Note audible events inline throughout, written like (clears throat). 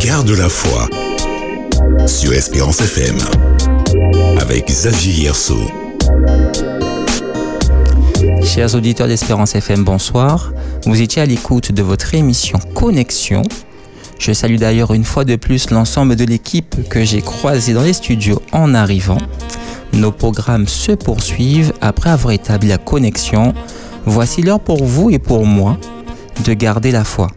Garde la foi sur Espérance FM avec Xavier. Chers auditeurs d'Espérance FM, bonsoir. Vous étiez à l'écoute de votre émission Connexion. Je salue d'ailleurs une fois de plus l'ensemble de l'équipe que j'ai croisée dans les studios en arrivant. Nos programmes se poursuivent après avoir établi la connexion. Voici l'heure pour vous et pour moi de garder la foi.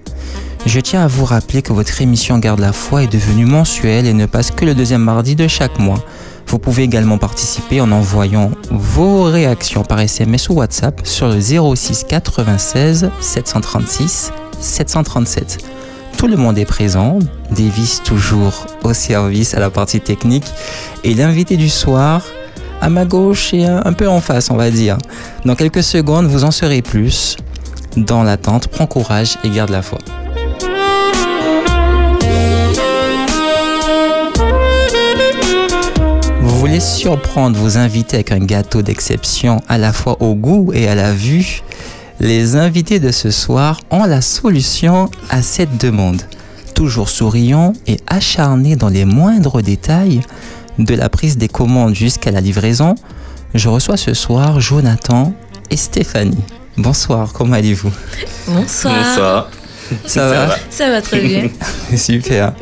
Je tiens à vous rappeler que votre émission Garde la foi est devenue mensuelle et ne passe que le deuxième mardi de chaque mois. Vous pouvez également participer en envoyant vos réactions par SMS ou WhatsApp sur le 06 96 736 737. Tout le monde est présent, Davis toujours au service à la partie technique et l'invité du soir à ma gauche et un peu en face on va dire. Dans quelques secondes vous en saurez plus. Dans l'attente, prends courage et garde la foi. Voulez surprendre vos invités avec un gâteau d'exception à la fois au goût et à la vue Les invités de ce soir ont la solution à cette demande. Toujours souriants et acharnés dans les moindres détails, de la prise des commandes jusqu'à la livraison, je reçois ce soir Jonathan et Stéphanie. Bonsoir, comment allez-vous? Bonsoir. Bonsoir. Ça, va, Ça va très bien. (laughs) Super.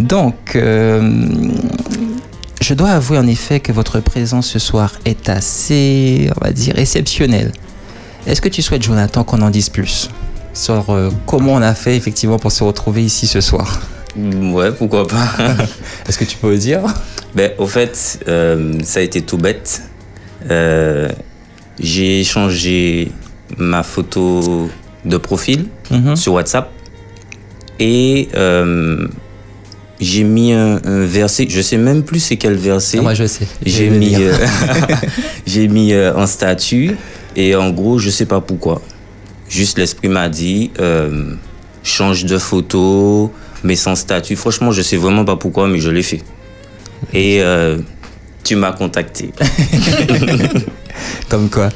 Donc, euh, je dois avouer en effet que votre présence ce soir est assez, on va dire, exceptionnelle. Est-ce que tu souhaites, Jonathan, qu'on en dise plus sur euh, comment on a fait effectivement pour se retrouver ici ce soir? Ouais, pourquoi pas. (laughs) (laughs) Est-ce que tu peux le dire? Ben, au fait, euh, ça a été tout bête. Euh, j'ai changé ma photo de profil Mhm. sur WhatsApp et j'ai mis un, un verset. Je sais même plus c'est quel verset. Ah, Moi, je sais. Je J'ai mis, euh, (laughs) (laughs) j'ai mis euh, en statut et en gros, je sais pas pourquoi. Juste l'esprit m'a dit euh, change de photo, mais sans statut. Franchement, je sais vraiment pas pourquoi, mais je l'ai fait. Et euh, tu m'as contacté. (laughs) Comme quoi.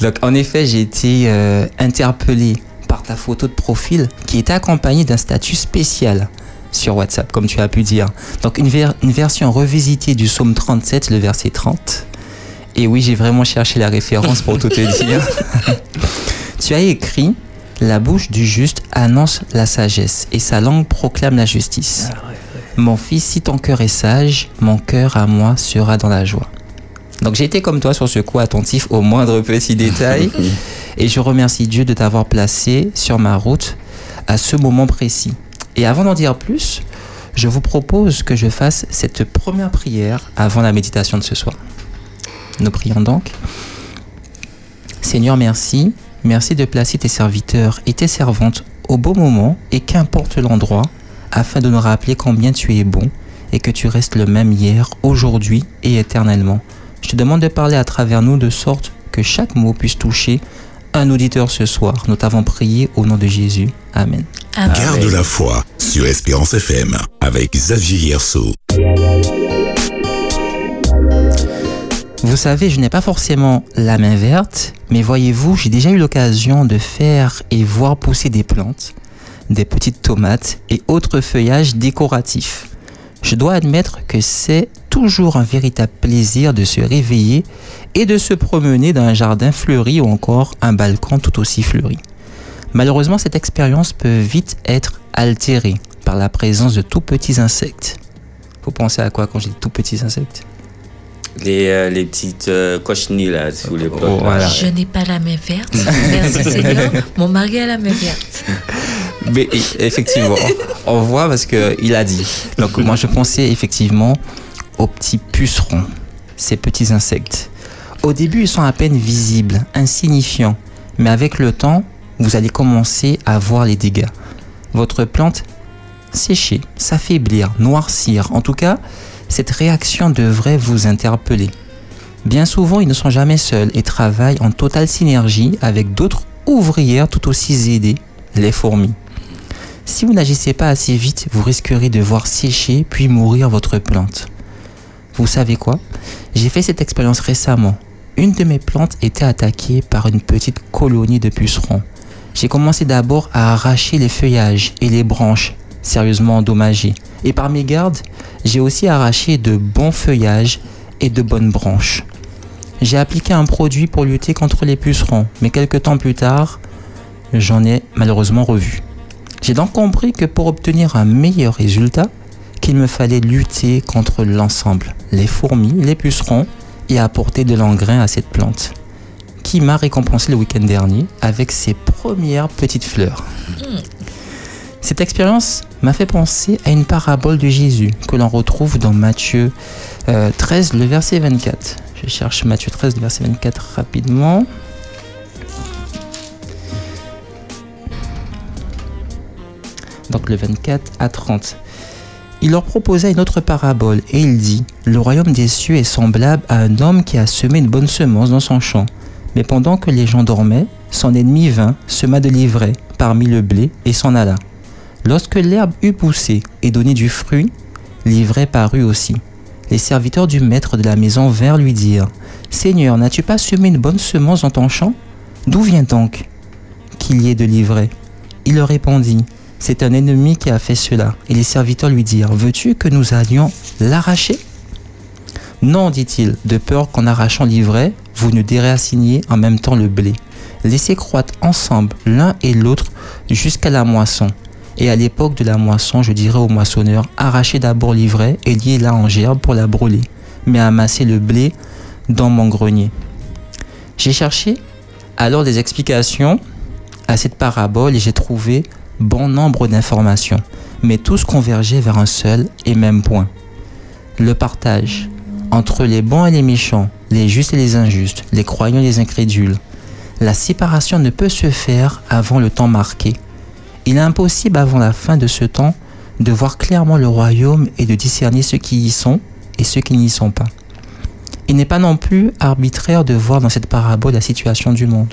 Donc, en effet, j'ai été euh, interpellé par ta photo de profil qui était accompagnée d'un statut spécial sur WhatsApp, comme tu as pu dire. Donc, une, ver- une version revisitée du psaume 37, le verset 30. Et oui, j'ai vraiment cherché la référence pour tout te (laughs) dire. (laughs) tu as écrit La bouche du juste annonce la sagesse et sa langue proclame la justice. Mon fils, si ton cœur est sage, mon cœur à moi sera dans la joie. Donc j'ai été comme toi sur ce coup attentif aux moindres petits détails (laughs) et je remercie Dieu de t'avoir placé sur ma route à ce moment précis. Et avant d'en dire plus, je vous propose que je fasse cette première prière avant la méditation de ce soir. Nous prions donc. Seigneur, merci. Merci de placer tes serviteurs et tes servantes au bon moment et qu'importe l'endroit, afin de nous rappeler combien tu es bon et que tu restes le même hier, aujourd'hui et éternellement. Je te demande de parler à travers nous de sorte que chaque mot puisse toucher un auditeur ce soir. Nous t'avons prié au nom de Jésus. Amen. Amen. Garde la foi sur Espérance FM avec Xavier. Vous savez, je n'ai pas forcément la main verte, mais voyez-vous, j'ai déjà eu l'occasion de faire et voir pousser des plantes, des petites tomates et autres feuillages décoratifs. Je dois admettre que c'est toujours un véritable plaisir de se réveiller et de se promener dans un jardin fleuri ou encore un balcon tout aussi fleuri. Malheureusement, cette expérience peut vite être altérée par la présence de tout petits insectes. Vous pensez à quoi quand j'ai dit tout petits insectes? Les, euh, les petites euh, cochenilles là, sous les Oh, voilà. Je n'ai pas la main verte. (laughs) Merci Seigneur. Mon mari a la main verte. Mais effectivement, on voit parce que il a dit. Donc moi je pensais effectivement aux petits pucerons, ces petits insectes. Au début, ils sont à peine visibles, insignifiants, mais avec le temps, vous allez commencer à voir les dégâts. Votre plante sécher, s'affaiblir, noircir. En tout cas, cette réaction devrait vous interpeller. Bien souvent, ils ne sont jamais seuls et travaillent en totale synergie avec d'autres ouvrières tout aussi aidées, les fourmis. Si vous n'agissez pas assez vite, vous risquerez de voir sécher puis mourir votre plante. Vous savez quoi? J'ai fait cette expérience récemment. Une de mes plantes était attaquée par une petite colonie de pucerons. J'ai commencé d'abord à arracher les feuillages et les branches, sérieusement endommagées. Et par mégarde, j'ai aussi arraché de bons feuillages et de bonnes branches. J'ai appliqué un produit pour lutter contre les pucerons, mais quelques temps plus tard, j'en ai malheureusement revu. J'ai donc compris que pour obtenir un meilleur résultat, qu'il me fallait lutter contre l'ensemble, les fourmis, les pucerons, et apporter de l'engrais à cette plante, qui m'a récompensé le week-end dernier avec ses premières petites fleurs. Cette expérience m'a fait penser à une parabole de Jésus que l'on retrouve dans Matthieu 13, euh, le verset 24. Je cherche Matthieu 13, le verset 24 rapidement. Donc le 24 à 30. Il leur proposa une autre parabole et il dit, Le royaume des cieux est semblable à un homme qui a semé une bonne semence dans son champ. Mais pendant que les gens dormaient, son ennemi vint, sema de l'ivraie parmi le blé et s'en alla. Lorsque l'herbe eut poussé et donné du fruit, l'ivraie parut aussi. Les serviteurs du maître de la maison vinrent lui dire, Seigneur, n'as-tu pas semé une bonne semence dans ton champ? D'où vient donc qu'il y ait de l'ivraie? Il leur répondit, c'est un ennemi qui a fait cela. Et les serviteurs lui dirent, veux-tu que nous allions l'arracher? Non, dit-il, de peur qu'en arrachant l'ivraie, vous ne déraciniez en même temps le blé. Laissez croître ensemble l'un et l'autre jusqu'à la moisson. Et à l'époque de la moisson, je dirai au moissonneur, arrachez d'abord l'ivraie et liez-la en gerbe pour la brûler, mais amassez le blé dans mon grenier. J'ai cherché alors des explications à cette parabole et j'ai trouvé bon nombre d'informations, mais tous convergeaient vers un seul et même point. Le partage entre les bons et les méchants, les justes et les injustes, les croyants et les incrédules. La séparation ne peut se faire avant le temps marqué. Il est impossible avant la fin de ce temps de voir clairement le royaume et de discerner ceux qui y sont et ceux qui n'y sont pas. Il n'est pas non plus arbitraire de voir dans cette parabole la situation du monde.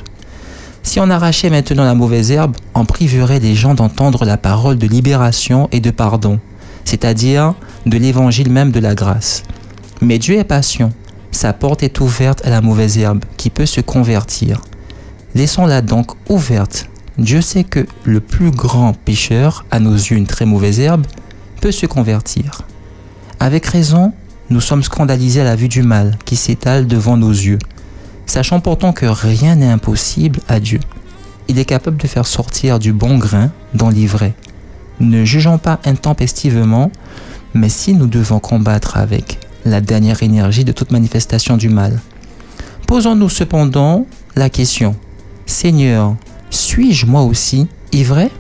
Si on arrachait maintenant la mauvaise herbe, on priverait les gens d'entendre la parole de libération et de pardon, c'est-à-dire de l'évangile même de la grâce. Mais Dieu est patient, sa porte est ouverte à la mauvaise herbe qui peut se convertir. Laissons-la donc ouverte. Dieu sait que le plus grand pécheur, à nos yeux une très mauvaise herbe, peut se convertir. Avec raison, nous sommes scandalisés à la vue du mal qui s'étale devant nos yeux sachant pourtant que rien n'est impossible à Dieu. Il est capable de faire sortir du bon grain dans l'ivraie. Ne jugeons pas intempestivement, mais si nous devons combattre avec la dernière énergie de toute manifestation du mal. Posons-nous cependant la question, Seigneur, suis-je moi aussi ivraie?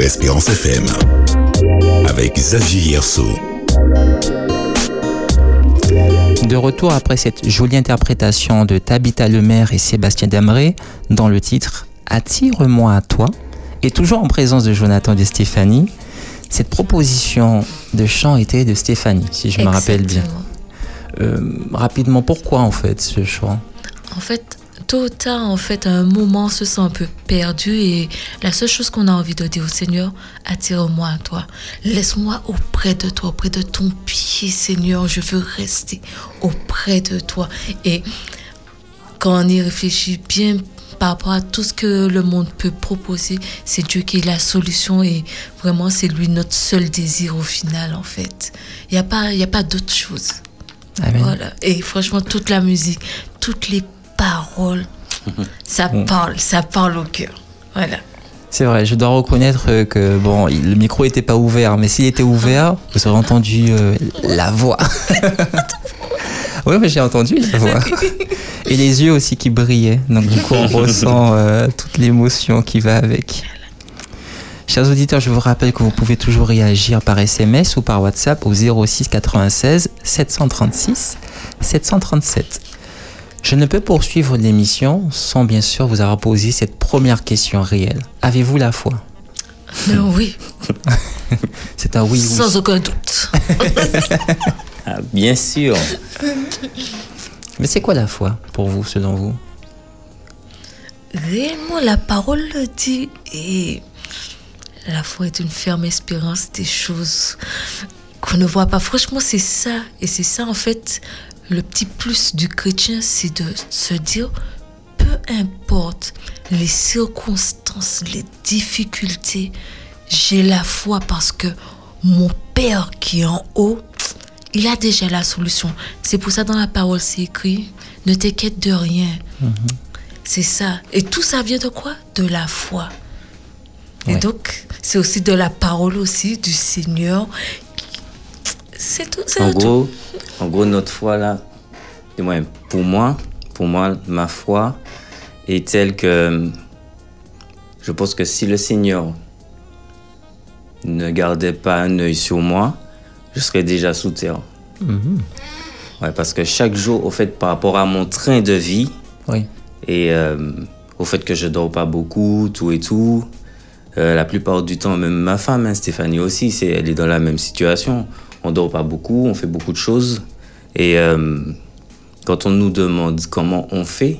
Espérance FM avec Xavier. De retour après cette jolie interprétation de Tabitha Lemaire et Sébastien Damré dans le titre Attire-moi à toi, et toujours en présence de Jonathan et de Stéphanie, cette proposition de chant était de Stéphanie, si je me rappelle bien. Euh, rapidement, pourquoi en fait ce chant? En fait, tôt ou tard, en fait, à un moment, on se sent un peu perdu et la seule chose qu'on a envie de dire au Seigneur, attire-moi à toi. Laisse-moi auprès de toi, auprès de ton pied, Seigneur. Je veux rester auprès de toi. Et quand on y réfléchit bien par rapport à tout ce que le monde peut proposer, c'est Dieu qui est la solution et vraiment, c'est lui notre seul désir au final, en fait. Il n'y a pas, il y a pas d'autre chose. Amen. Voilà. Et franchement, toute la musique, toutes les paroles, (laughs) ça parle, ça parle au cœur. Voilà. C'est vrai, je dois reconnaître que bon, le micro n'était pas ouvert, mais s'il était ouvert, vous aurez entendu euh, la voix. (laughs) oui, mais j'ai entendu la voix. Et les yeux aussi qui brillaient. Donc du coup, on ressent euh, toute l'émotion qui va avec. Chers auditeurs, je vous rappelle que vous pouvez toujours réagir par SMS ou par WhatsApp au 06 96 736 737. Je ne peux poursuivre l'émission sans bien sûr vous avoir posé cette première question réelle. Avez-vous la foi? Mais oui, (laughs) C'est un oui oui. sans aucun doute. (laughs) Ah, bien sûr. Mais c'est quoi la foi pour vous, selon vous? Réellement, la parole le dit et la foi est une ferme espérance des choses qu'on ne voit pas. Franchement, c'est ça. Et c'est ça, en fait, le petit plus du chrétien, c'est de se dire, peu importe les circonstances, les difficultés, j'ai la foi parce que mon Père qui est en haut, il a déjà la solution. C'est pour ça dans la parole, c'est écrit, ne t'inquiète de rien. C'est ça. Et tout ça vient de quoi? De la foi. Et donc, c'est aussi de la parole aussi du Seigneur. C'est tout. c'est En tout. gros, en gros, notre foi là, du moins, pour moi, pour moi, ma foi est telle que je pense que si le Seigneur ne gardait pas un œil sur moi, je serais déjà sous terre. Ouais, parce que chaque jour, au fait, par rapport à mon train de vie Oui. et euh, au fait que je dors pas beaucoup, tout et tout, euh, la plupart du temps, même ma femme, hein, Stéphanie aussi, c'est, elle est dans la même situation. On dort pas beaucoup, on fait beaucoup de choses. Et euh, quand on nous demande comment on fait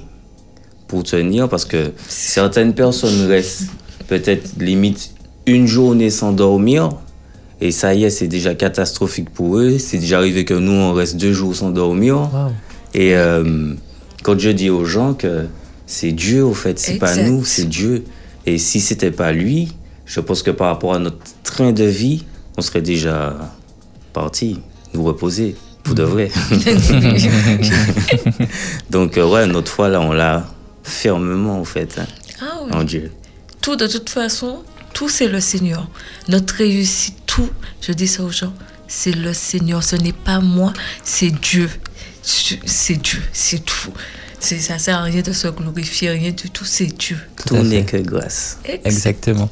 pour tenir, parce que certaines personnes restent peut-être limite une journée sans dormir, et ça y est, c'est déjà catastrophique pour eux. C'est déjà arrivé que nous, on reste deux jours sans dormir. Wow. Et euh, quand je dis aux gens que c'est Dieu, au fait, c'est pas nous, c'est Dieu. Et si c'était pas lui, je pense que par rapport à notre train de vie, on serait déjà parti nous reposer pour de vrai. (laughs) Donc euh, ouais, notre foi là, on l'a fermement au fait hein, Ah oui. en Dieu. Tout, de toute façon, tout c'est le Seigneur. Notre réussite, tout, je dis ça aux gens, c'est le Seigneur. Ce n'est pas moi, c'est Dieu. C'est Dieu, c'est tout. C'est- Ça sert à rien de se glorifier, rien du tout, c'est Dieu. Tout n'est que grâce. Exactement.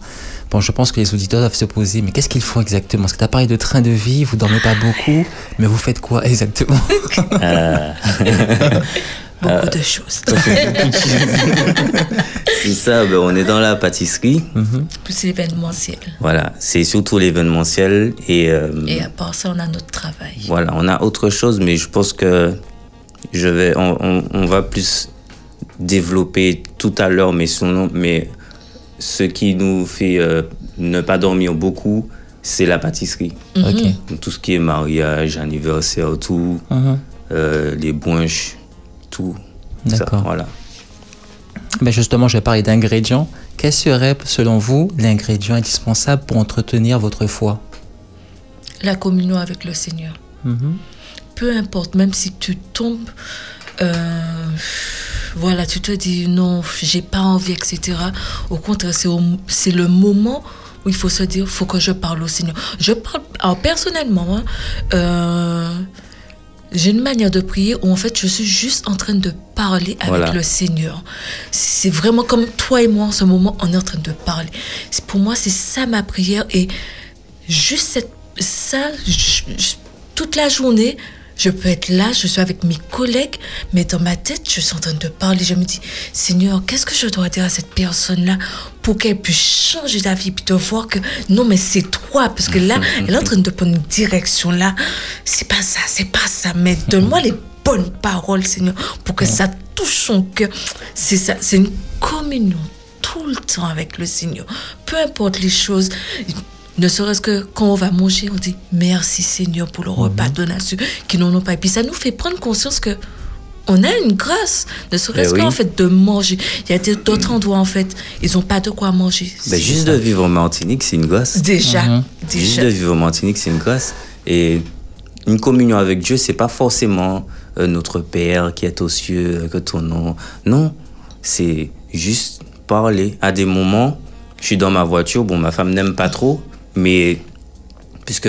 Bon, je pense que les auditeurs doivent se poser, mais qu'est-ce qu'ils font exactement? Parce que tu as parlé de train de vie, vous dormez pas beaucoup, mais vous faites quoi exactement? (laughs) Beaucoup de choses. C'est ça, ben, on est dans la pâtisserie. Plus l'événementiel. Voilà, c'est surtout l'événementiel et euh, Et à part ça, on a notre travail. Voilà, on a autre chose, mais je pense que je vais, on, on- on va plus développer tout à l'heure, mais, sinon- mais ce qui nous fait euh, ne pas dormir beaucoup, c'est la pâtisserie. Donc, Tout ce qui est mariage, anniversaire, tout, Mhm. euh, les bunches, tout. D'accord. voilà. Ben justement, je vais parler d'ingrédients. Quel serait, selon vous, l'ingrédient indispensable pour entretenir votre foi? La communion avec le Seigneur. Mhm. peu importe, même si tu tombes, euh, voilà, tu te dis non, j'ai pas envie, etc. Au contraire, c'est le moment où il faut se dire, faut que je parle au Seigneur. Je parle, alors personnellement, hein, euh, j'ai une manière de prier où en fait je suis juste en train de parler avec Voilà. le Seigneur. C'est vraiment comme toi et moi en ce moment, on est en train de parler. C'est- Pour moi, c'est ça ma prière et juste cette, ça, je- je- toute la journée, je peux être là, je suis avec mes collègues, mais dans ma tête, je suis en train de parler. Je me dis, Seigneur, qu'est-ce que je dois dire à cette personne-là pour qu'elle puisse changer d'avis puis de voir que non, mais c'est toi, parce que là, (laughs) elle est en train de prendre une direction là. C'est pas ça, c'est pas ça, mais donne-moi les bonnes paroles, Seigneur, pour que ça touche son cœur. C'est ça, c'est une communion tout le temps avec le Seigneur. Peu importe les choses. Ne serait-ce que quand on va manger, on dit merci Seigneur pour le repas donné à ceux qui n'en ont pas. Et puis ça nous fait prendre conscience que on a une grâce, ne serait-ce Eh oui. qu'en fait de manger. Il y a des- d'autres endroits en fait, ils n'ont pas de quoi manger. Ben, C'est juste de vivre en Martinique, c'est une grâce. déjà, Mhm. Juste déjà. de vivre en Martinique, c'est une grâce. Et une communion avec Dieu, c'est pas forcément euh, notre Père qui est aux cieux, que ton nom. Non, c'est juste parler. À des moments, je suis dans ma voiture, bon, ma femme n'aime pas trop, mais puisque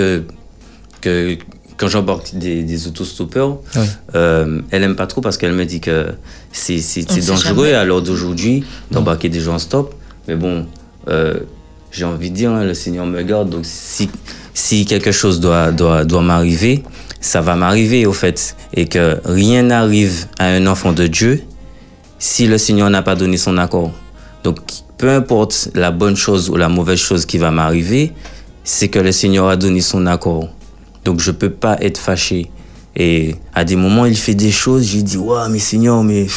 que, quand j'embarque des, des autostoppeurs, Oui. euh, elle aime pas trop parce qu'elle me dit que c'est dangereux jamais. à l'heure d'aujourd'hui d'embarquer des gens en stop. Mais bon, euh, j'ai envie de dire, hein, le Seigneur me garde. Donc si, si quelque chose doit, doit, doit m'arriver, ça va m'arriver au fait. Et que rien n'arrive à un enfant de Dieu si le Seigneur n'a pas donné son accord. Donc peu importe la bonne chose ou la mauvaise chose qui va m'arriver, c'est que le Seigneur a donné son accord. Donc je peux pas être fâché. Et à des moments, il fait des choses, j'ai dit, ouais, mais Seigneur, mais.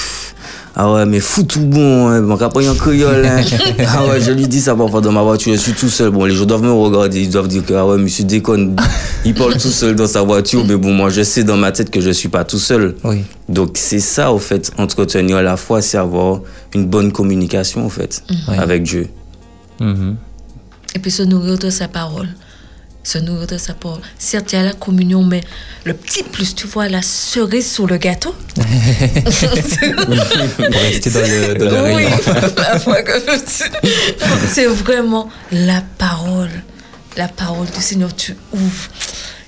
Ah ouais, mais fou tout bon, hein, mon capot en créole. hein. (laughs) ah ouais, je lui dis ça parfois dans ma voiture, je suis tout seul. Bon, les gens doivent me regarder, ils doivent dire que, ah ouais, monsieur déconne, il parle tout seul dans sa voiture, mais bon, moi, je sais dans ma tête que je suis pas tout seul. Oui. Donc c'est ça, au fait, entretenir la foi, c'est avoir une bonne communication, au fait, Ouais. avec Dieu. Mhm. Et puis se nourrir de sa parole. Se nourrir de sa parole. Certes, il y a la communion, mais le petit plus, tu vois, la cerise sur le gâteau. (laughs) (laughs) Pour rester dans le, dans le Oui, rayon. la (laughs) foi que c'est vraiment la parole. La parole du Seigneur, tu ouvres.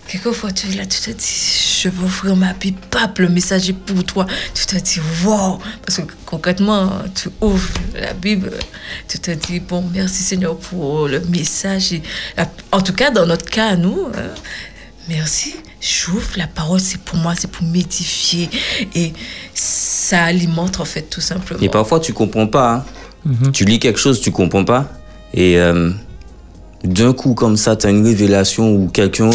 Quelquefois, tu es là, tu te dis, je veux ouvrir ma Bible, pape, le message est pour toi. Tu te dis, wow. Parce que concrètement, tu ouvres la Bible, tu te dis, bon, merci Seigneur pour le message. Et la- en tout cas, dans notre cas, nous, hein, merci. J'ouvre la parole, c'est pour moi, c'est pour m'édifier. Et ça alimente, en fait, tout simplement. Et parfois, tu comprends pas. hein. Tu lis quelque chose, tu comprends pas. Et euh, d'un coup, comme ça, tu as une révélation où quelqu'un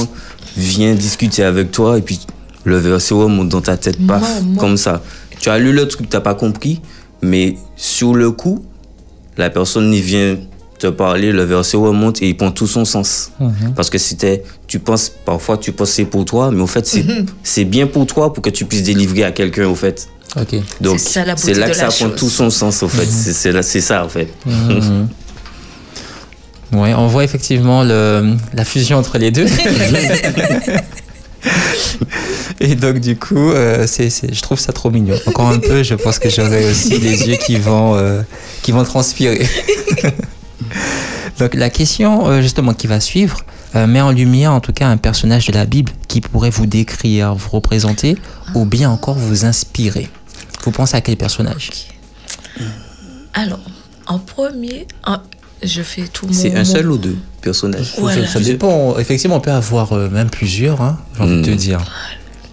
vient discuter avec toi et puis le verset remonte dans ta tête, paf, Moi, moi. comme ça. Tu as lu le truc, tu pas compris, mais sur le coup, la personne y vient te parler, le verset remonte et il prend tout son sens. Parce que c'était, tu penses, parfois tu penses c'est pour toi, mais au fait, c'est c'est bien pour toi pour que tu puisses délivrer à quelqu'un, au fait. Donc, C'est là que ça prend tout son sens, au fait. C'est- C'est là- c'est ça, en fait. (laughs) Ouais, on voit effectivement le, la fusion entre les deux. (laughs) Et donc du coup, euh, c'est, c'est- je trouve ça trop mignon. Encore un peu, je pense que j'aurai aussi les yeux qui vont, euh, qui vont transpirer. (laughs) donc la question euh, justement qui va suivre euh, met en lumière en tout cas un personnage de la Bible qui pourrait vous décrire, vous représenter ou bien encore vous inspirer. Vous pensez à quel personnage? Alors, en premier, je fais tout mon. C'est un mon- seul ou deux personnages Voilà. Ça dépend. Effectivement, on peut avoir euh, même plusieurs, hein, j'ai envie de te Hmm. dire.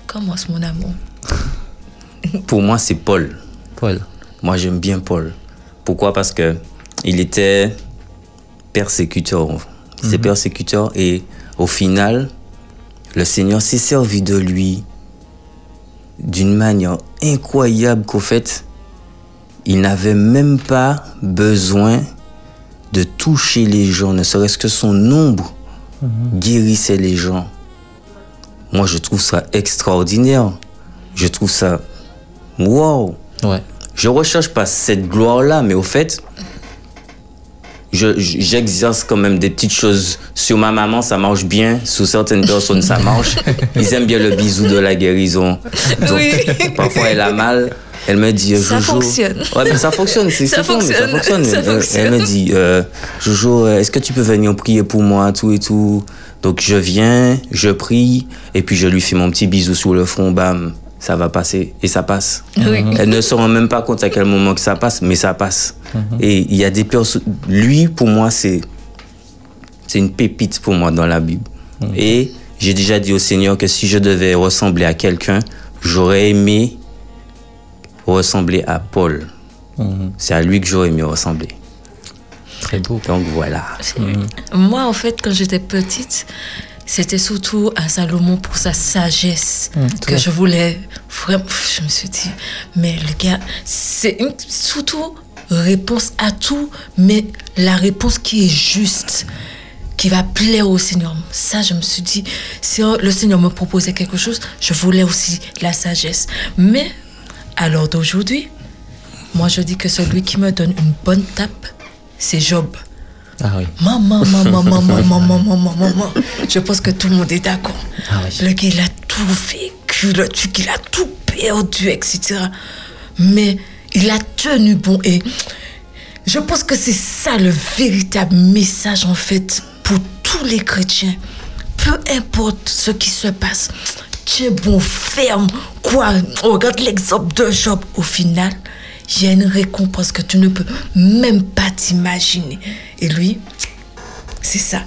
Commence mon amour. (laughs) Pour moi, c'est Paul. Paul. Moi, j'aime bien Paul. Pourquoi? Parce que il était persécuteur. Il était persécuteur et au final, le Seigneur s'est servi de lui d'une manière incroyable qu'au fait, il n'avait même pas besoin de toucher les gens, ne serait-ce que son ombre guérissait les gens. Moi, je trouve ça extraordinaire. Je trouve ça wow Ouais. je recherche pas cette gloire-là, mais au fait, je- je- j'exerce quand même des petites choses. Sur ma maman, ça marche bien. Sur certaines personnes, ça marche. (laughs) Ils aiment bien le bisou de la guérison. Donc, Oui. parfois, elle a mal. Elle me dit, euh, Ça Jojo. fonctionne. Ouais, mais ça fonctionne, c'est Ça mais ça fonctionne, fonctionne. ça Euh, fonctionne. Elle me dit, euh, Jojo, euh, est-ce que tu peux venir prier pour moi, tout et tout? Donc je viens, je prie, et puis je lui fais mon petit bisou sur le front, bam, ça va passer, et ça passe. Oui. Elle ne se rend même pas compte à quel moment que ça passe, mais ça passe. Et il y a des personnes. Lui, pour moi, c'est c'est une pépite pour moi dans la Bible. Et j'ai déjà dit au Seigneur que si je devais ressembler à quelqu'un, j'aurais aimé ressembler à Paul. Mhm. C'est à lui que j'aurais aimé ressembler. Très beau. Donc voilà. Moi, en fait, quand j'étais petite, c'était surtout à Salomon pour sa sagesse Mm, que je voulais vraiment. Je me suis dit, mais le gars, c'est une- surtout réponse à tout, mais la réponse qui est juste, qui va plaire au Seigneur. Ça, je me suis dit, si le Seigneur me proposait quelque chose, je voulais aussi la sagesse. Mais l'heure d'aujourd'hui, moi, je dis que celui qui me donne une bonne tape, c'est Job. Ah oui. Maman, maman, (laughs) maman, maman, maman, maman, maman. Je pense que tout le monde est d'accord. Ah oui. Le gars, il a tout vécu, le truc, il a tout perdu, etc. Mais il a tenu bon. Et je pense que c'est ça le véritable message, en fait, pour tous les chrétiens. Peu importe ce qui se passe, bon, ferme. Quoi? On Regarde l'exemple de Job. Au final, il y a une récompense que tu ne peux même pas t'imaginer. Et lui, c'est ça.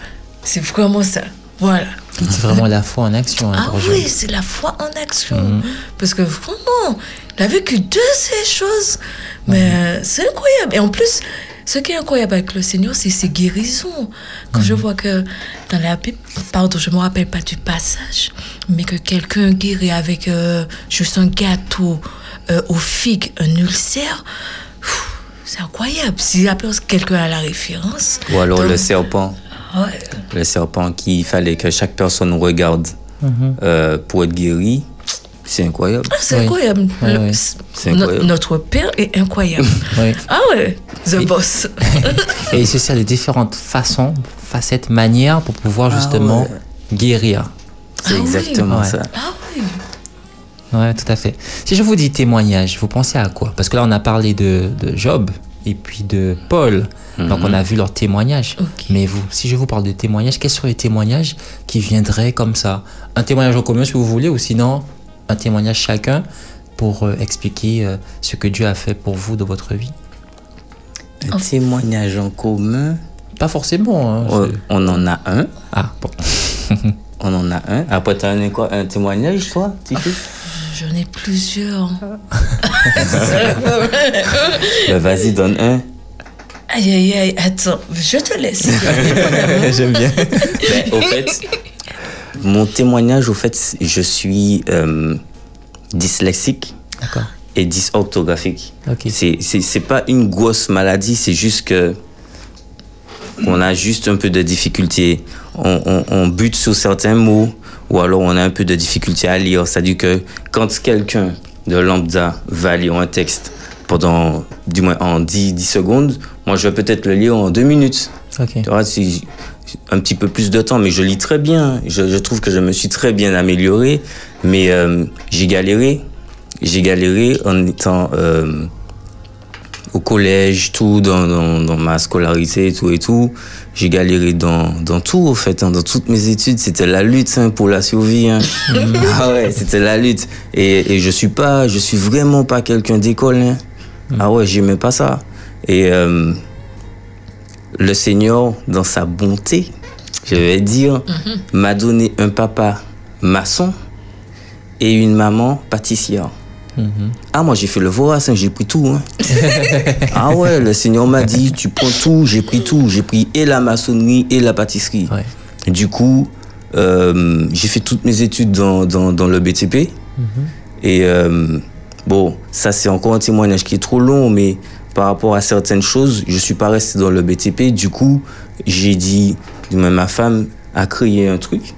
C'est vraiment ça. Voilà. C'est vraiment la foi en action. hein, Ah oui, c'est la foi en action. Parce que vraiment, il a vécu de ces choses. Mais euh, c'est incroyable. Et en plus, ce qui est incroyable avec le Seigneur, c'est ses guérisons. Quand je vois que dans la Bible, pardon, je ne me rappelle pas du passage, mais que quelqu'un guérit avec euh, juste un gâteau euh, aux figues, un ulcère, c'est incroyable. Si la personne- quelqu'un a la référence. Ou alors donc- le serpent. Ouais. Le serpent qu'il fallait que chaque personne regarde Mhm. euh, pour être guéri. C'est incroyable. Ah, c'est Oui. incroyable. Oui, Le- oui. C'est no- incroyable. notre Père est incroyable. (laughs) Ah ouais, The Et- Boss. (laughs) Et il se sert de différentes façons, facettes, manières pour pouvoir Ah justement ouais. guérir. C'est Ah exactement Ouais. ça. Ah oui. Ouais, tout à fait. Si je vous dis témoignage, vous pensez à quoi? Parce que là, on a parlé de, de Job et puis de Paul. Donc, on a vu leurs témoignages. Ok. Mais vous, si je vous parle de témoignages, quels seraient les témoignages qui viendraient comme ça? Un témoignage en commun, si vous voulez, ou sinon un témoignage chacun pour euh, expliquer euh, ce que Dieu a fait pour vous dans votre vie. Un témoignage en commun? Pas forcément. hein, On, c'est- on en a un. Ah, bon. (laughs) On en a un. Après, t'as un, quoi, un témoignage, toi, Titou J'en ai plusieurs. (laughs) Ben, Vas-y, donne un. Aïe, aïe, aïe, attends, je te laisse. (laughs) J'aime bien. Ben, au fait, mon témoignage, au fait, je suis euh, dyslexique et dysorthographique. Ok. C'est, pas une grosse maladie, c'est juste que on a juste un peu de difficulté. On, on, on bute sur certains mots ou alors on a un peu de difficulté à lire. C'est-à-dire que quand quelqu'un de lambda va lire un texte pendant, du moins en 10, 10 secondes, moi je vais peut-être le lire en 2 minutes. Tu vois, c'est un petit peu plus de temps, mais je lis très bien. Je, je trouve que je me suis très bien amélioré, mais euh, j'ai galéré. J'ai galéré en étant euh, au collège, tout, dans, dans, dans ma scolarité, tout et tout. J'ai galéré dans, dans tout, au fait, hein, dans toutes mes études. C'était la lutte hein, pour la survie. hein. (laughs) ah ouais, c'était la lutte. Et, et je suis pas, je suis vraiment pas quelqu'un d'école. hein. Ah ouais, j'aimais pas ça. Et euh, le Seigneur, dans sa bonté, je vais dire, m'a donné un papa maçon et une maman pâtissière. Mhm. Ah, moi, j'ai fait le vorace, hein, j'ai pris tout. hein. (laughs) ah ouais, le Seigneur m'a dit, tu prends tout, j'ai pris tout. J'ai pris et la maçonnerie et la pâtisserie. Ouais. Du coup, euh, j'ai fait toutes mes études dans, dans, dans le BTP. Et euh, bon, ça c'est encore un témoignage qui est trop long, mais par rapport à certaines choses, je suis pas resté dans le BTP. Du coup, j'ai dit, ma femme a créé un truc.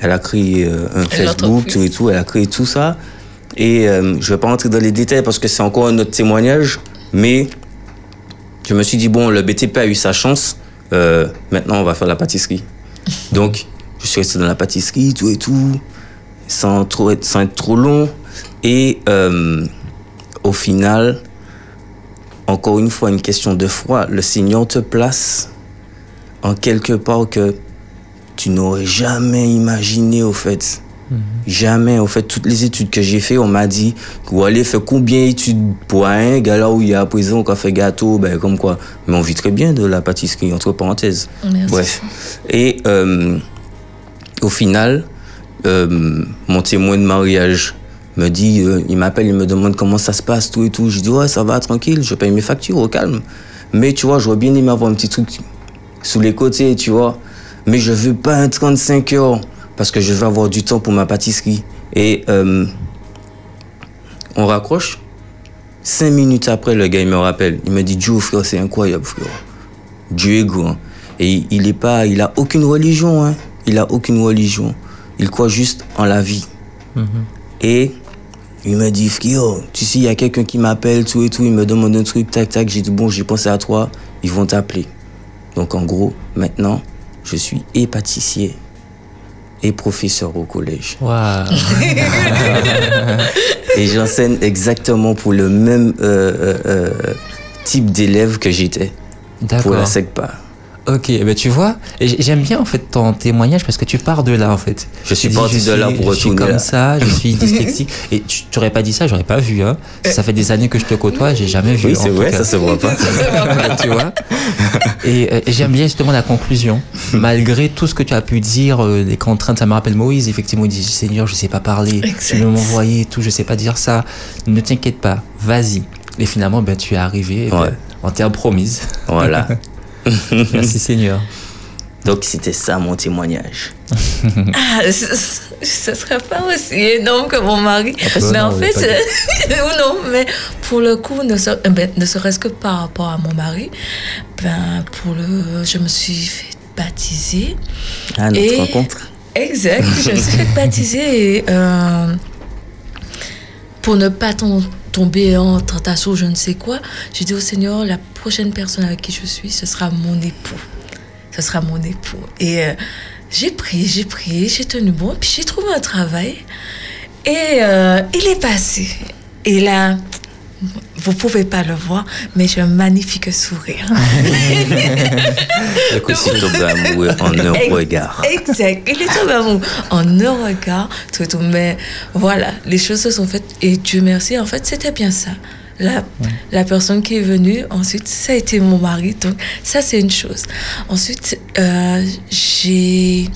Elle a créé euh, un Facebook, tout et tout. Elle a créé tout ça. Et euh, je vais pas rentrer dans les détails parce que c'est encore un autre témoignage. Mais je me suis dit, bon, le BTP a eu sa chance. Euh, maintenant, on va faire la pâtisserie. (laughs) Donc, je suis resté dans la pâtisserie, tout et tout, sans, trop être, sans être trop long. Et euh, au final, encore une fois, une question de foi. Le Seigneur te place en quelque part que tu n'aurais jamais imaginé, au fait. Jamais. Au fait, toutes les études que j'ai fait, on m'a dit, vous allez faire combien d'études pour un gars là où il y a à présent qu'on fait gâteau, ben comme quoi. Mais on vit très bien de la pâtisserie, entre parenthèses. Merci. Bref. Et euh, au final, euh, mon témoin de mariage me dit, euh, il m'appelle, il me demande comment ça se passe, tout et tout. Je dis, ouais, ça va, tranquille, je paye mes factures au calme. Mais tu vois, j'aurais bien aimé avoir un petit truc sous les côtés, tu vois. Mais je veux pas un 35 heures parce que je veux avoir du temps pour ma pâtisserie. Et euh, on raccroche. Cinq minutes après, le gars, il me rappelle. Il me dit, Dieu, frère, c'est incroyable, frère. Dieu est grand. Et il est pas, il a aucune religion, hein. Il a aucune religion. Il croit juste en la vie. Et il me dit, frère, tu sais, il y a quelqu'un qui m'appelle, tout et tout, il me demande un truc, tac, tac. J'ai dit, bon, j'ai pensé à toi, ils vont t'appeler. Donc, en gros, maintenant, je suis et pâtissier et professeur au collège. Waouh. (laughs) Et j'enseigne exactement pour le même euh, euh, euh, type d'élève que j'étais pour la. SECPA. Ok, eh ben tu vois, j'aime bien en fait ton témoignage parce que tu pars de là en fait. Je suis parti de là pour Je suis retourner comme là. ça, je (laughs) suis dyslexique. Et tu n'aurais pas dit ça, j'aurais pas vu. Hein. Ça fait des années que je te côtoie, j'ai jamais vu. Oui, c'est vrai, cas. (laughs) ça se voit pas. tu vois Et, euh, et j'aime bien justement la conclusion. (laughs) Malgré tout ce que tu as pu dire, euh, les contraintes, ça me rappelle Moïse, effectivement, il dit Seigneur, je sais pas parler, Exact. tu m'envoyer et tout, je sais pas dire ça. Ne t'inquiète pas, vas-y. Et finalement, ben, tu es arrivé, et Ouais. ben, en terre promise. Voilà. (laughs) Merci Seigneur. Donc c'était ça mon témoignage. (laughs) Ah, ce ce serait pas aussi énorme que mon mari. mais non, en fait, (laughs) ou non, mais pour le coup, ne, ser- eh ben, ne serait-ce que par rapport à mon mari, ben, pour le, je me suis fait baptiser. Ah, notre Et- rencontre. Exact, je me suis fait baptiser et euh, pour ne pas tom- tomber en tentation, je ne sais quoi, j'ai dit au Seigneur, la prochaine personne avec qui je suis, ce sera mon époux. Ce sera mon époux. Et euh, j'ai prié, j'ai prié, j'ai tenu bon, puis j'ai trouvé un travail. Et euh, il est passé. Et là, vous pouvez pas le voir, mais j'ai un magnifique sourire. Je suis tombé amoureux en un regard. Exact. Il est tombé amoureux en un regard, tout, tout. Mais voilà, les choses se sont faites et Dieu merci. En fait, c'était bien ça. La, la personne qui est venue, ensuite, ça a été mon mari. Donc, ça, c'est une chose. Ensuite, euh, j'ai.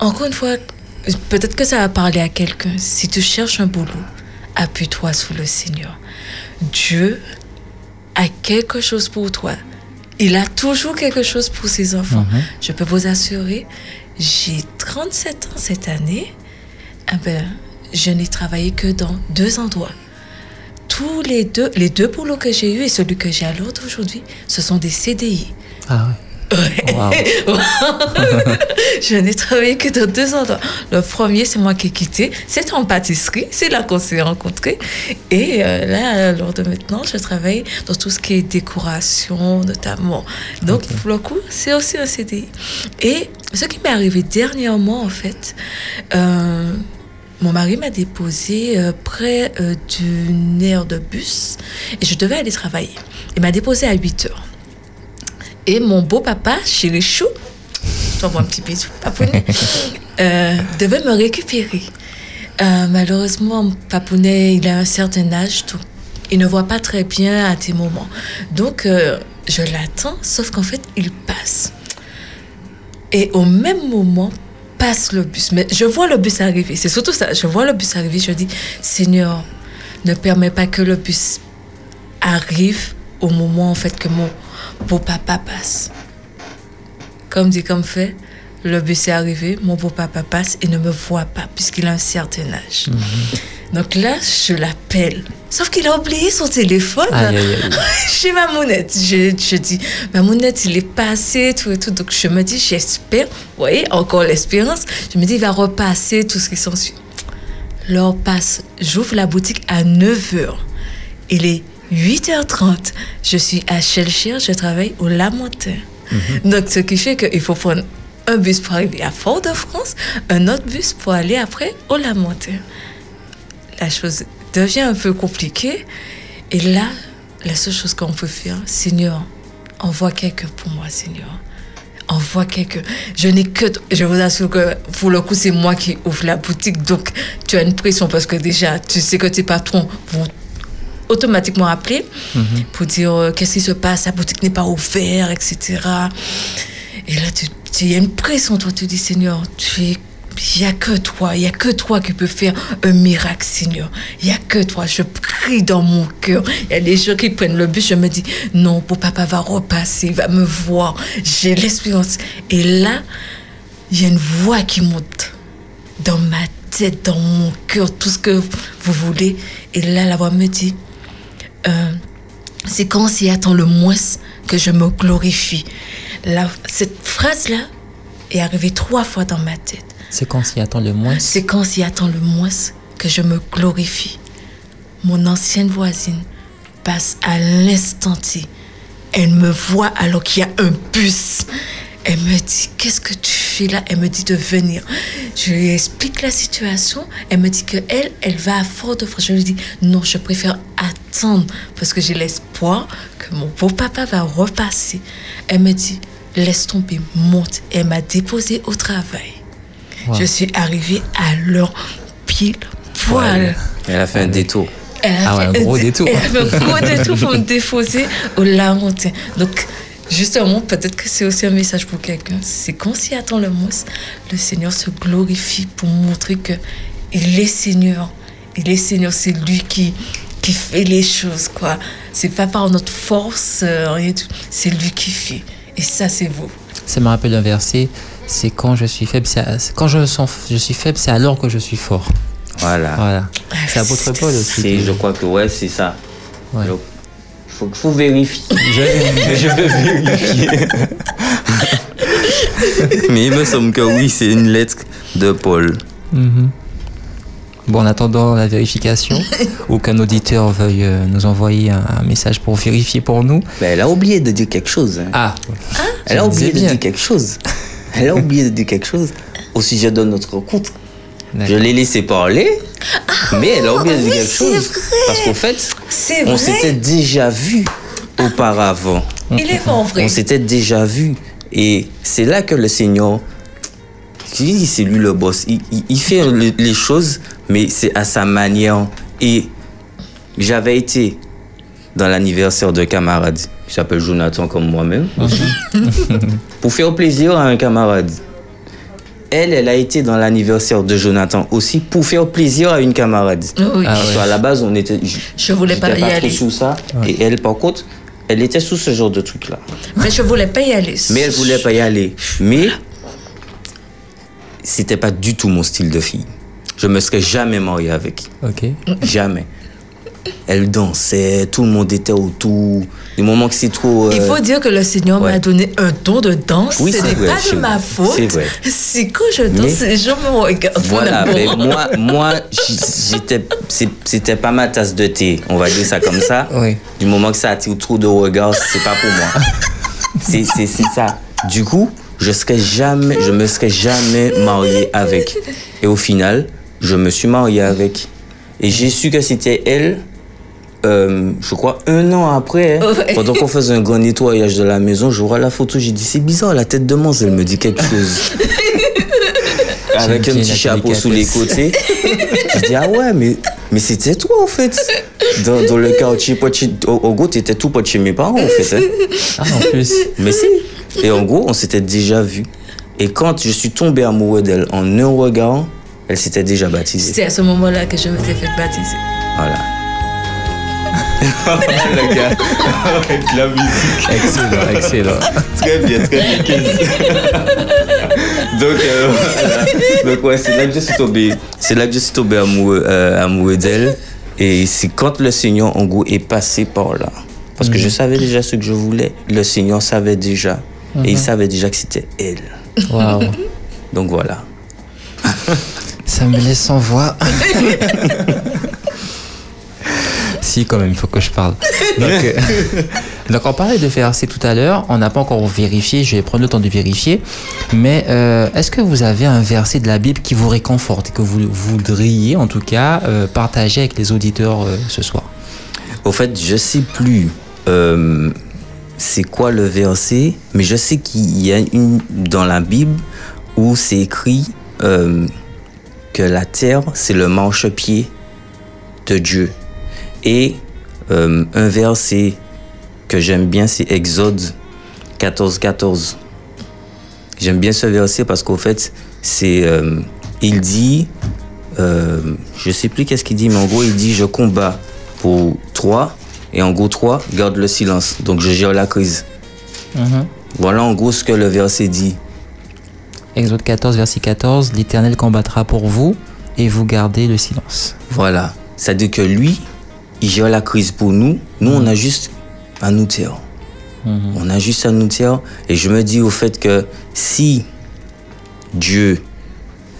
Encore une fois, peut-être que ça va parler à quelqu'un. Si tu cherches un boulot, appuie-toi sous le Seigneur. Dieu a quelque chose pour toi. Il a toujours quelque chose pour ses enfants. Je peux vous assurer, j'ai 37 ans cette année. Ah ben, je n'ai travaillé que dans deux endroits. Tous les deux, les deux boulots que j'ai eus et celui que j'ai à l'autre aujourd'hui, ce sont des CDI. Ah ouais. (laughs) Je n'ai travaillé que dans deux endroits. Le premier, c'est moi qui ai quitté. C'était en pâtisserie. C'est là qu'on s'est rencontrés. Et euh, là, lors de maintenant, je travaille dans tout ce qui est décoration, notamment. Donc, pour le coup, c'est aussi un CDI. Et ce qui m'est arrivé dernièrement, en fait, euh, mon mari m'a déposé euh, près d'une aire de bus et je devais aller travailler. Il m'a déposé à 8 heures. Et mon beau-papa, chéri Chou, t'envoie un petit bisou, papounet, (laughs) euh, devait me récupérer. Euh, malheureusement, papounet, il a un certain âge, donc il ne voit pas très bien à des moments. Donc, euh, je l'attends, sauf qu'en fait, il passe. Et au même moment, passe le bus. Mais je vois le bus arriver. C'est surtout ça. Je vois le bus arriver. Je dis, Seigneur, ne permets pas que le bus arrive au moment en fait que mon beau-papa passe. Comme dit, comme fait, le bus est arrivé, mon beau-papa passe et ne me voit pas puisqu'il a un certain âge. Donc là, je l'appelle. Sauf qu'il a oublié son téléphone Aïe, aïe, aïe. (laughs) chez ma mounette. Je, je dis, ma mounette, il est passé, tout et tout. Donc je me dis, j'espère, vous voyez, encore l'espérance. Je me dis, il va repasser tout ce qui s'ensuit. L'heure passe, j'ouvre la boutique à 9h. Il est 8h30. Je suis à Shellshire, je travaille au Lamentin. Donc ce qui fait qu'il faut prendre un bus pour arriver à Fort-de-France, un autre bus pour aller après au Lamentin. La chose devient un peu compliqué. Et là, la seule chose qu'on peut faire, Seigneur, envoie quelqu'un pour moi, Seigneur. Envoie quelqu'un. Je n'ai que. Je vous assure que pour le coup, c'est moi qui ouvre la boutique. Donc, tu as une pression parce que déjà, tu sais que tes patrons vont automatiquement appeler pour dire euh, qu'est-ce qui se passe, la boutique n'est pas ouverte, etc. Et là, tu, tu il y a une pression, toi, tu dis, Seigneur, tu es il n'y a que toi, il n'y a que toi qui peux faire un miracle, Seigneur. Il n'y a que toi. Je prie dans mon cœur. Il y a des gens qui prennent le bus, je me dis, non, pour papa va repasser, il va me voir. J'ai l'espérance. Et là, il y a une voix qui monte dans ma tête, dans mon cœur, tout ce que vous voulez. Et là, la voix me dit, euh, c'est quand s'y attend le moins que je me glorifie. La- cette phrase-là est arrivée trois fois dans ma tête. C'est quand s'y attend le moins? C'est quand s'y attend le moins que je me glorifie. Mon ancienne voisine passe à l'instant T. Elle me voit alors qu'il y a un bus. Elle me dit, qu'est-ce que tu fais là? Elle me dit de venir. Je lui explique la situation. Elle me dit que elle, elle va à Fort-de-France. Je lui dis, non, je préfère attendre parce que j'ai l'espoir que mon beau-papa va repasser. Elle me dit, laisse tomber, monte. Elle m'a déposé au travail. Wow. Je suis arrivée à l'heure pile poil. Elle a fait un détour. Elle a Ah ouais, fait un gros détour. Elle a fait un gros (laughs) détour pour me déposer au Larentin. Donc, justement, peut-être que c'est aussi un message pour quelqu'un. C'est qu'on s'y attend le moins, le Seigneur se glorifie pour montrer que il est Seigneur. Il est Seigneur, c'est lui qui, qui fait les choses, quoi. C'est pas par notre force, euh. C'est lui qui fait. Et ça, c'est beau. Ça me rappelle un verset. C'est quand je suis faible, à- quand je, sens, je suis faible, c'est alors que je suis fort. Voilà. Voilà. C'est l'apôtre Paul aussi. C'est- je crois que ouais, c'est ça. Ouais. Faut, faut vérifier. Je- (laughs) je veux vérifier. (laughs) Mais il me semble que oui, c'est une lettre de Paul. Mhm. Bon, en attendant la vérification, (laughs) ou qu'un auditeur veuille euh, nous envoyer un, un message pour vérifier pour nous. Ben, elle a oublié de dire quelque chose. hein. Ah, elle a oublié de bien. dire quelque chose. Elle a oublié de dire quelque chose au sujet de notre rencontre. Je l'ai laissé parler, mais elle a oublié de dire oui, quelque chose. Parce qu'au fait, on s'était déjà vu auparavant. Il est vrai. On s'était déjà vu. Et c'est là que le Seigneur, dis, c'est lui le boss. Il, il- il fait le- les choses, mais c'est à sa manière. Et j'avais été dans l'anniversaire d'un camarade qui s'appelle Jonathan comme moi-même, (laughs) pour faire plaisir à un camarade. Elle, elle a été dans l'anniversaire de Jonathan aussi pour faire plaisir à une camarade. Oui. Ah ouais. qu'à la base, on était. Je voulais pas y trop aller. sous ça. Et elle, par contre, elle était sous ce genre de truc-là. Mais je voulais pas y aller. Mais elle voulait pas y aller. Mais c'était pas du tout mon style de fille. Je me serais jamais marié avec. ok. Jamais. Elle dansait, tout le monde était autour. Du moment que c'est trop. Il euh, faut dire que le Seigneur ouais. m'a donné un don de danse. Oui, Ce c'est n'est pas de ma faute. C'est quand je danse, Mais- les gens me regardent. Voilà, ben, moi, moi j'étais, c'était pas ma tasse de thé, on va dire ça comme ça. (laughs) Oui. Du moment que ça attire trop de regards, c'est pas pour moi. C'est, c'est, c'est ça. Du coup, je serais jamais, je me serais jamais marié avec. Et au final, je me suis marié avec. Et j'ai su que c'était elle. Euh, je crois un an après, hein, Ouais. pendant qu'on faisait un grand nettoyage de la maison, je vois la photo, j'ai dit c'est bizarre, la tête de Mons, elle me dit quelque chose. (laughs) Avec un petit chapeau sous les côtés. je dis ah ouais, mais, mais c'était toi en fait. Dans, dans le quartier, au, au gros, t'étais tout pas de chez mes parents en fait. hein. Ah, en plus. Mais si. Et en gros, on s'était déjà vu. Et quand je suis tombé amoureux d'elle en un regard, elle s'était déjà baptisée. C'est à ce moment-là que je me suis fait baptiser. Voilà. Le gars, avec la musique. Excellent, excellent. Très bien, très bien. Donc, euh, voilà. Donc, ouais, c'est là que je suis tombé. C'est là que je suis tombé amoureux, euh, amoureux d'elle. Et c'est quand le Seigneur, en gros, est passé par là. Parce que je savais déjà ce que je voulais. Le Seigneur savait déjà. Et il savait déjà que c'était elle. Waouh. Donc voilà. Ça me laisse sans voix. (laughs) Si, quand même, il faut que je parle. (laughs) Donc, euh, (laughs) donc, on parlait de verset tout à l'heure. On n'a pas encore vérifié. Je vais prendre le temps de vérifier. Mais euh, est-ce que vous avez un verset de la Bible qui vous réconforte et que vous voudriez, en tout cas, euh, partager avec les auditeurs ce soir? Au fait, je sais plus c'est quoi le verset, mais je sais qu'il y a une dans la Bible où c'est écrit euh, que la terre, c'est le marchepied de Dieu. Et euh, un verset que j'aime bien, c'est Exode 14, 14. J'aime bien ce verset parce qu'au fait, c'est, euh, il dit, euh, je sais plus qu'est-ce qu'il dit, mais en gros, il dit, je combats pour toi, et en gros, toi, garde le silence. Donc, je gère la crise. Voilà en gros ce que le verset dit. Exode 14, verset 14. L'Éternel combattra pour vous et vous gardez le silence. Voilà. C'est-à-dire que lui, il gère la crise pour nous. Nous, on a juste à nous taire. On a juste à nous taire. Et je me dis au fait que si Dieu,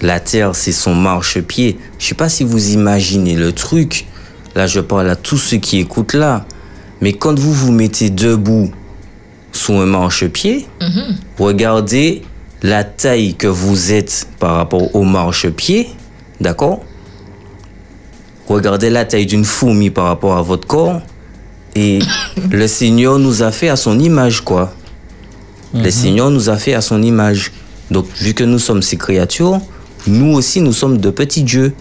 la terre, c'est son marchepied, je sais pas si vous imaginez le truc. Là, je parle à tous ceux qui écoutent là. Mais quand vous vous mettez debout sous un marchepied, regardez la taille que vous êtes par rapport au marchepied, d'accord? Regardez la taille d'une fourmi par rapport à votre corps. Et (coughs) le Seigneur nous a fait à son image, quoi. Le Seigneur nous a fait à son image. Donc, vu que nous sommes ses créatures, nous aussi, nous sommes de petits dieux.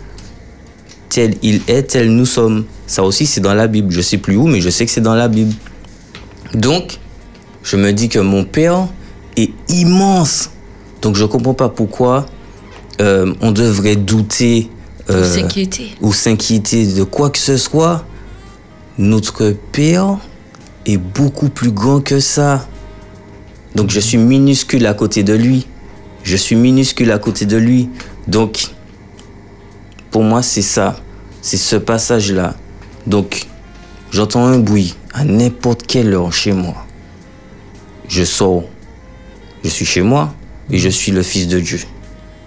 Tel il est, tel nous sommes. Ça aussi, c'est dans la Bible. Je sais plus où, mais je sais que c'est dans la Bible. Donc, je me dis que mon Père est immense. Donc, je comprends pas pourquoi euh, on devrait douter Euh, s'inquiéter. ou s'inquiéter de quoi que ce soit. Notre Père est beaucoup plus grand que ça. Donc je suis minuscule à côté de lui. Je suis minuscule à côté de lui. Donc, pour moi, c'est ça. C'est ce passage-là. Donc, j'entends un bruit à n'importe quelle heure chez moi. Je sors. Je suis chez moi et je suis le fils de Dieu.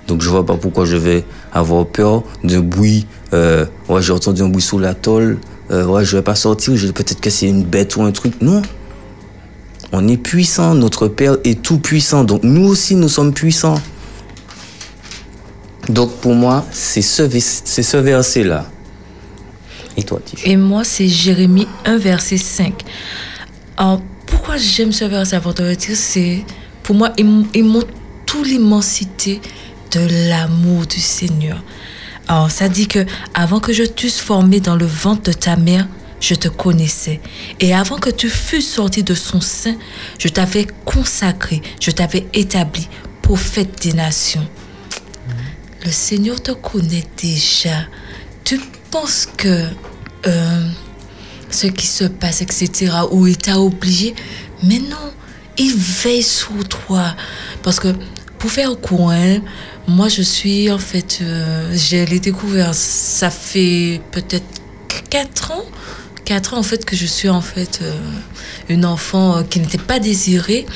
Donc je vois pas pourquoi je vais avoir peur d'un bruit. Euh, ouais, j'ai entendu un bruit sous la tôle. Euh, ouais, je vais pas sortir. Peut-être que c'est une bête ou un truc. Non. On est puissant. Notre Père est tout puissant. Donc nous aussi, nous sommes puissants. Donc pour moi, c'est ce, ce verset-là. Et toi, Tish Et moi, c'est Jérémie 1, verset 5. Alors, pourquoi j'aime ce verset avant de le dire C'est pour moi, il montre toute l'immensité de l'amour du Seigneur. Alors, ça dit que avant que je t'eusse formé dans le ventre de ta mère, je te connaissais. Et avant que tu fusses sorti de son sein, je t'avais consacré, je t'avais établi prophète des nations. Le Seigneur te connaît déjà. Tu penses que euh, ce qui se passe, etc., ou il t'a oublié, mais non, il veille sur toi. Parce que, pour faire court, hein, moi je suis en fait, euh, je l'ai découvert, ça fait peut-être 4 ans. 4 ans en fait que je suis en fait euh, une enfant euh, qui n'était pas désirée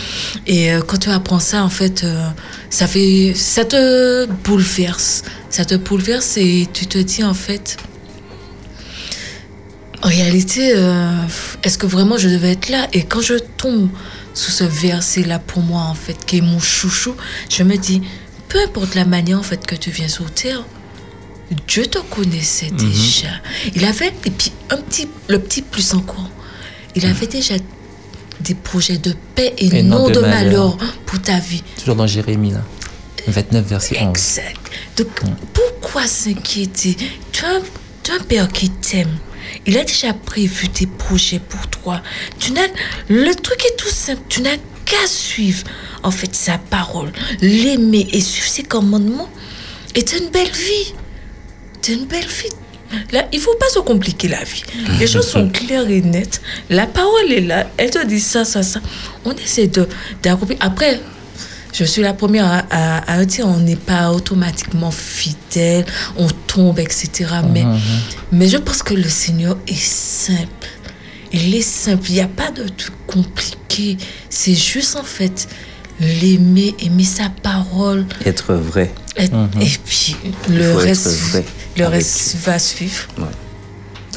et quand tu apprends ça en fait ça fait ça te bouleverse ça te bouleverse et tu te dis en fait en réalité, est-ce que vraiment je devais être là? Et quand je tombe sous ce verset-là pour moi, en fait, qui est mon chouchou, je me dis, peu importe la manière, en fait, que tu viens sur terre, Dieu te connaissait déjà. Il avait, et puis, un petit, le petit plus encore, il avait déjà des projets de paix et, Et non, de, malheur. pour ta vie. Toujours dans Jérémie, là. 29, verset 11. Exact. Donc, pourquoi s'inquiéter? Tu as, un, tu as un père qui t'aime. Il a déjà prévu tes projets pour toi. Tu n'as, le truc est tout simple. Tu n'as qu'à suivre, en fait, sa parole, l'aimer et suivre ses commandements. Et tu une belle vie. Tu une belle vie. Là, il faut pas se compliquer la vie. Les choses sont (laughs) claires et nettes. La parole est là. Elle te dit ça, ça, ça. On essaie de d'accomplir. Après, je suis la première à, à, à dire on n'est pas automatiquement fidèle, on tombe, etc. Mais, mais je pense que le Seigneur est simple. Il est simple. Il n'y a pas de truc compliqué. C'est juste en fait l'aimer, aimer sa parole. Être vrai. Et, et puis le être reste, vrai le avec reste va suivre. Ouais.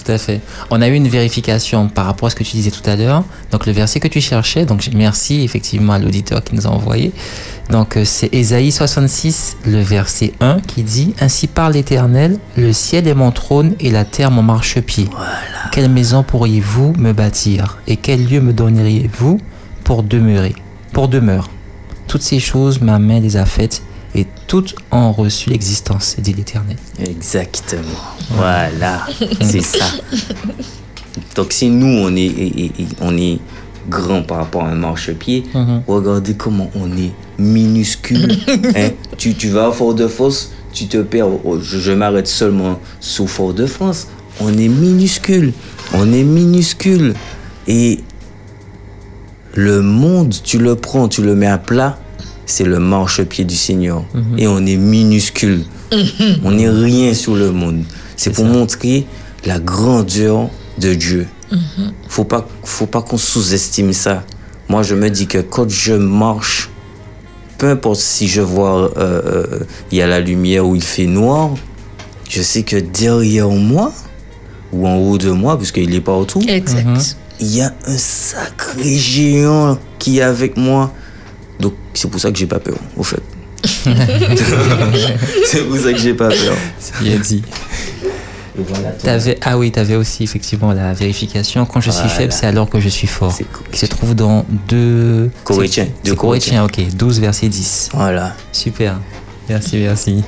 Tout à fait. On a eu une vérification par rapport à ce que tu disais tout à l'heure. Donc le verset que tu cherchais, donc merci effectivement à l'auditeur qui nous a envoyé. Donc euh, c'est Ésaïe 66, le verset 1 qui dit Ainsi parle l'Éternel, le ciel est mon trône et la terre mon marchepied. Quelle maison pourriez-vous me bâtir et quel lieu me donneriez-vous pour demeurer Pour demeure? Toutes ces choses, ma main les a faites et toutes ont reçu l'existence, dit l'Éternel. Exactement. Voilà, c'est ça. Donc si nous, on est, on est grand par rapport à un marchepied, Mhm. regardez comment on est minuscule. (laughs) hein. tu, tu vas à Fort-de-France, tu te perds. Je je m'arrête seulement sous Fort-de-France. On est minuscule. On est minuscule. Et le monde, tu le prends, tu le mets à plat, c'est le marchepied du Seigneur. Et on est minuscule. On n'est rien sur le monde. C'est pour ça. montrer la grandeur de Dieu. Faut pas, faut pas qu'on sous-estime ça. Moi, je me dis que quand je marche, peu importe si je vois euh, euh, il y a la lumière ou il fait noir, je sais que derrière moi ou en haut de moi, puisqu'il est partout, Exact. il y a un sacré géant qui est avec moi. Donc c'est pour ça que j'ai pas peur, au fait. (laughs) c'est pour ça que j'ai pas peur. Bien dit. Voilà, ah oui, tu avais aussi effectivement la vérification. Quand je suis faible, c'est alors que je suis fort. C'est cool. Qui se trouve dans 2. Corinthiens, C'est deux Corinthiens, ok. 12, verset 10. Voilà. Super. Merci, merci.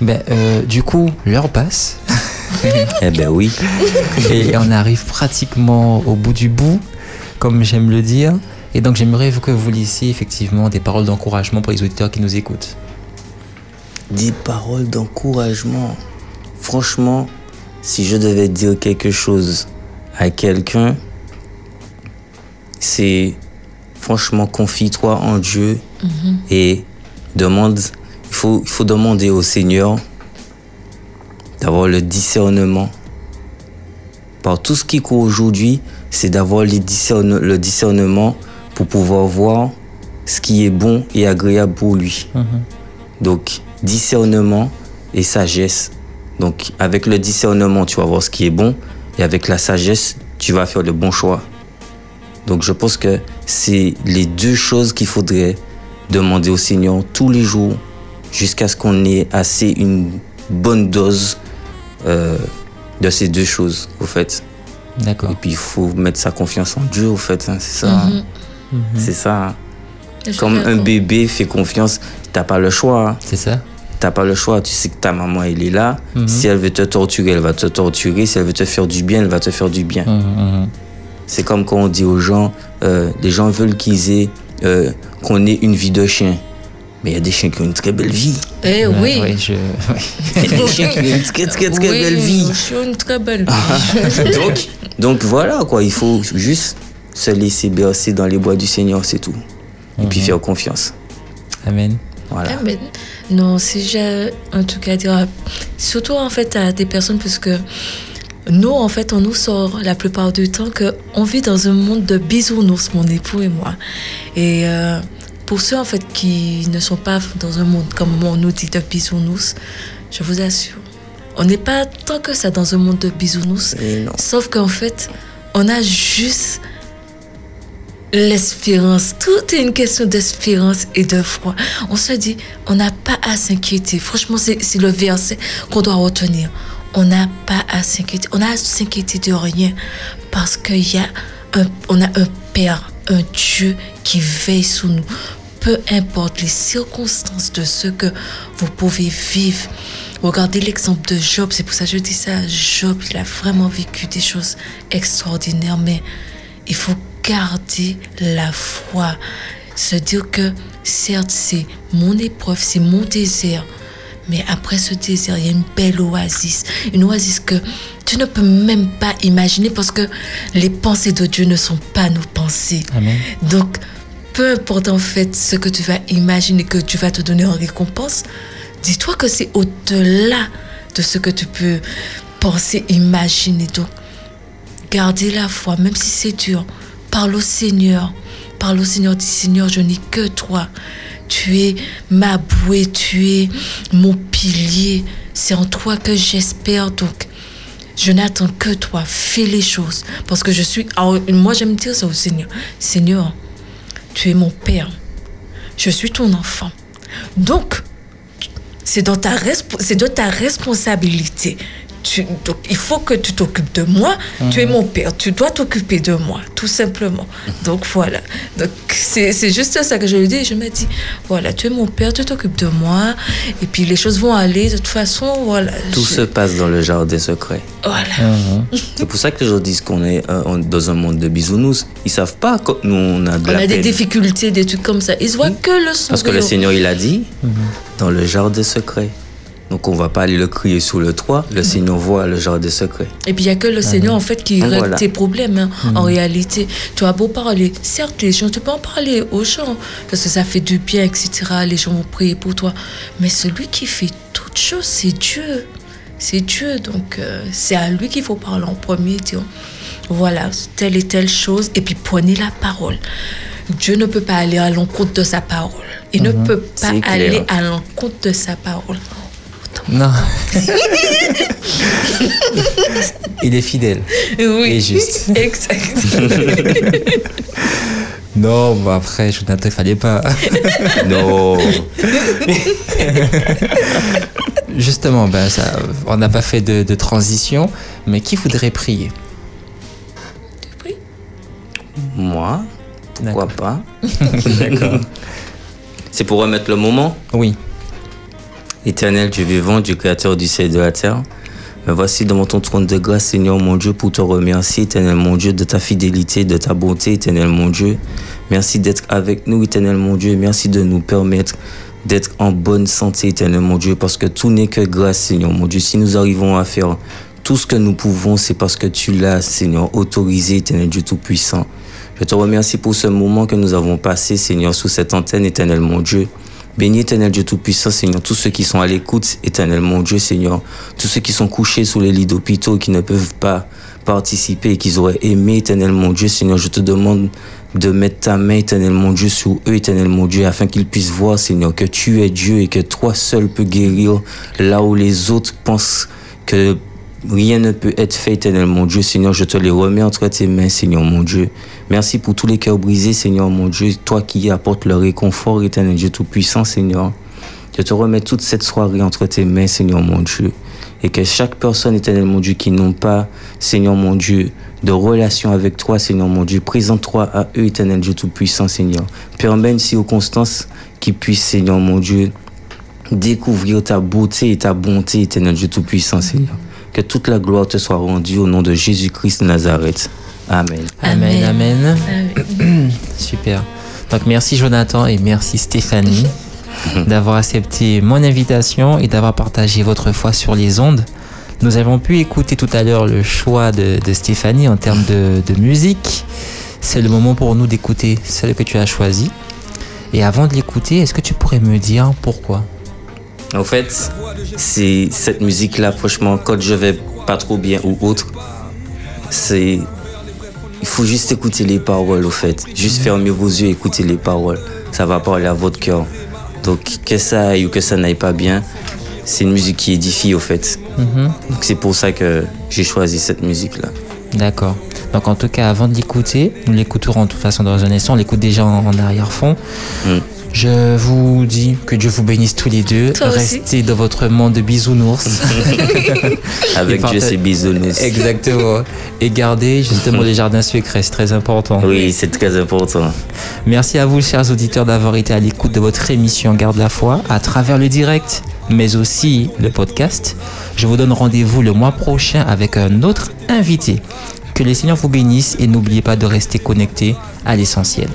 Ben, euh, du coup, l'heure passe (laughs) Eh ben oui. et on arrive pratiquement au bout du bout, comme j'aime le dire. Et donc, j'aimerais que vous laissiez effectivement des paroles d'encouragement pour les auditeurs qui nous écoutent. Des paroles d'encouragement. Franchement, si je devais dire quelque chose à quelqu'un, c'est franchement confie-toi en Dieu et demande. Il faut, il faut demander au Seigneur d'avoir le discernement. Par tout ce qui court aujourd'hui, c'est d'avoir le discernement pour pouvoir voir ce qui est bon et agréable pour lui. Donc, discernement et sagesse. Donc, avec le discernement, tu vas voir ce qui est bon. Et avec la sagesse, tu vas faire le bon choix. Donc, je pense que c'est les deux choses qu'il faudrait demander au Seigneur tous les jours jusqu'à ce qu'on ait assez une bonne dose euh, de ces deux choses, au fait. D'accord. Et puis, il faut mettre sa confiance en Dieu, au fait. hein, c'est ça. hein. C'est ça. hein. Je Comme un bébé fait confiance, t'as pas le choix. hein. C'est ça T'as pas le choix. Tu sais que ta maman, elle est là. Mhm. Si elle veut te torturer, elle va te torturer. Si elle veut te faire du bien, elle va te faire du bien. Mhm, mhm. C'est comme quand on dit aux gens, euh, les gens veulent qu'ils aient, euh, qu'on ait une vie de chien. Mais il y a des chiens qui ont une très belle vie. Eh Ouais, oui. ouais, je... (laughs) Il y a des chiens qui ont une très très très oui, belle vie. Je suis une très belle vie. (laughs) donc, donc voilà quoi, il faut juste se laisser bercer dans les bois du Seigneur, c'est tout. Et puis faire confiance. Amen. Voilà. Non, si j'ai en tout cas à dire, surtout en fait à des personnes, parce que nous, en fait, on nous sort la plupart du temps qu'on vit dans un monde de bisounours, mon époux et moi. Et euh, pour ceux en fait qui ne sont pas dans un monde comme on nous dit de bisounours, je vous assure, on n'est pas tant que ça dans un monde de bisounours. Sauf qu'en fait, on a juste l'espérance. Tout est une question d'espérance et de foi. On se dit, on n'a pas à s'inquiéter. Franchement, c'est c'est le verset qu'on doit retenir. On n'a pas à s'inquiéter. On a à s'inquiéter de rien parce qu'il y a un, on a un Père, un Dieu qui veille sur nous. Peu importe les circonstances de ce que vous pouvez vivre. Regardez l'exemple de Job, c'est pour ça que je dis ça. Job, il a vraiment vécu des choses extraordinaires, mais il faut garder la foi. Se dire que certes, c'est mon épreuve, c'est mon désert, mais après ce désert, il y a une belle oasis. Une oasis que tu ne peux même pas imaginer parce que les pensées de Dieu ne sont pas nos Amen. Donc, peu importe en fait ce que tu vas imaginer que tu vas te donner en récompense, dis-toi que c'est au-delà de ce que tu peux penser, imaginer. Donc, gardez la foi, même si c'est dur. Parle au Seigneur. Parle au Seigneur. Dis Seigneur, je n'ai que toi. Tu es ma bouée, tu es mon pilier. C'est en toi que j'espère. Donc, Je n'attends que toi. Fais les choses. Parce que je suis. moi, j'aime dire ça au Seigneur. Seigneur, tu es mon Père. Je suis ton enfant. Donc, c'est c'est de ta responsabilité. Tu- donc, il faut que tu t'occupes de moi. Tu es mon père. Tu dois t'occuper de moi, tout simplement. Donc voilà. Donc c'est juste ça que je lui dis. Je me dis, voilà, tu es mon père, tu t'occupes de moi. Et puis les choses vont aller. De toute façon, voilà. Tout je- se passe dans le jardin secret. Voilà. (laughs) C'est pour ça que gens disent qu'on est euh, on- dans un monde de bisounours. Ils savent pas que nous, on a de On la a des difficultés, des trucs comme ça. Ils se voient que le sourire. Parce que le Seigneur, il a dit, dans le jardin secret. Donc on va pas aller le crier sous le toit. Le Seigneur voit le jardin secret. Et puis il n'y a que le Seigneur en fait qui règle tes problèmes hein, en réalité. Tu as beau parler, certes les gens, tu peux en parler aux gens parce que ça fait du bien, etc. Les gens vont prier pour toi. Mais celui qui fait toutes choses, c'est Dieu. C'est Dieu. Donc euh, c'est à lui qu'il faut parler en premier. Dire voilà, telle et telle chose. Et puis prenez la parole. Dieu ne peut pas aller à l'encontre de sa parole. Il ne peut pas aller à l'encontre de sa parole. Non. (laughs) Il est fidèle. Oui, Et juste. exact. (laughs) Non, bon après, Jonathan, il fallait pas. (laughs) Non. Justement, ben, ça, on n'a pas fait de, de transition, mais qui voudrait prier? Oui. Moi, pourquoi D'accord. pas? D'accord. C'est pour remettre le moment? Oui. Éternel Dieu vivant, Dieu créateur du ciel et de la terre, me voici devant ton trône de grâce, Seigneur mon Dieu, pour te remercier, éternel mon Dieu, de ta fidélité, de ta bonté, éternel mon Dieu. Merci d'être avec nous, éternel mon Dieu. Merci de nous permettre d'être en bonne santé, éternel mon Dieu, parce que tout n'est que grâce, Seigneur mon Dieu. Si nous arrivons à faire tout ce que nous pouvons, c'est parce que tu l'as, Seigneur, autorisé, éternel Dieu Tout-Puissant. Je te remercie pour ce moment que nous avons passé, Seigneur, sous cette antenne, éternel mon Dieu. Bénis, éternel Dieu Tout-Puissant, Seigneur, tous ceux qui sont à l'écoute, éternel mon Dieu, Seigneur, tous ceux qui sont couchés sous les lits d'hôpitaux et qui ne peuvent pas participer et qu'ils auraient aimé, éternel mon Dieu, Seigneur, je te demande de mettre ta main, éternel mon Dieu, sur eux, éternel mon Dieu, afin qu'ils puissent voir, Seigneur, que tu es Dieu et que toi seul peux guérir là où les autres pensent que Rien ne peut être fait, éternel mon Dieu. Seigneur, je te les remets entre tes mains, Seigneur mon Dieu. Merci pour tous les cœurs brisés, Seigneur mon Dieu. Toi qui apportes le réconfort, éternel Dieu Tout-Puissant, Seigneur. Je te remets toute cette soirée entre tes mains, Seigneur mon Dieu. Et que chaque personne, éternel mon Dieu, qui n'ont pas, Seigneur mon Dieu, de relation avec toi, Seigneur mon Dieu, présente-toi à eux, éternel Dieu Tout-Puissant, Seigneur. Permets une circonstance qui puisse, Seigneur mon Dieu, découvrir ta beauté et ta bonté, éternel Dieu Tout-Puissant, Seigneur. Que toute la gloire te soit rendue au nom de Jésus-Christ de Nazareth. Amen. Amen, amen. Amen. (clears throat) Super. Donc merci Jonathan et merci Stéphanie (laughs) d'avoir accepté mon invitation et d'avoir partagé votre foi sur les ondes. Nous avons pu écouter tout à l'heure le choix de, de Stéphanie en termes de, de musique. C'est le moment pour nous d'écouter celle que tu as choisie. Et avant de l'écouter, est-ce que tu pourrais me dire pourquoi? En fait, c'est cette musique-là, franchement, quand je vais pas trop bien ou autre, c'est. Il faut juste écouter les paroles, au fait. Juste fermer vos yeux et écouter les paroles. Ça va parler à votre cœur. Donc, que ça aille ou que ça n'aille pas bien, c'est une musique qui édifie, au fait. Mhm. Donc, c'est pour ça que j'ai choisi cette musique-là. D'accord. Donc en tout cas, avant de l'écouter, nous l'écouterons de toute façon dans un instant, on l'écoute déjà en, en arrière-fond. Mm. Je vous dis que Dieu vous bénisse tous les deux. Toi aussi. Restez dans votre monde de bisounours. (laughs) Avec Et Dieu, c'est bisounours. Exactement. Et gardez justement les jardins secrets, c'est très important. Oui, c'est très important. Merci à vous, chers auditeurs, d'avoir été à l'écoute de votre émission Garde la foi à travers le direct, mais aussi le podcast. Je vous donne rendez-vous le mois prochain avec un autre invité. Que les Seigneurs vous bénissent et n'oubliez pas de rester connectés à l'essentiel.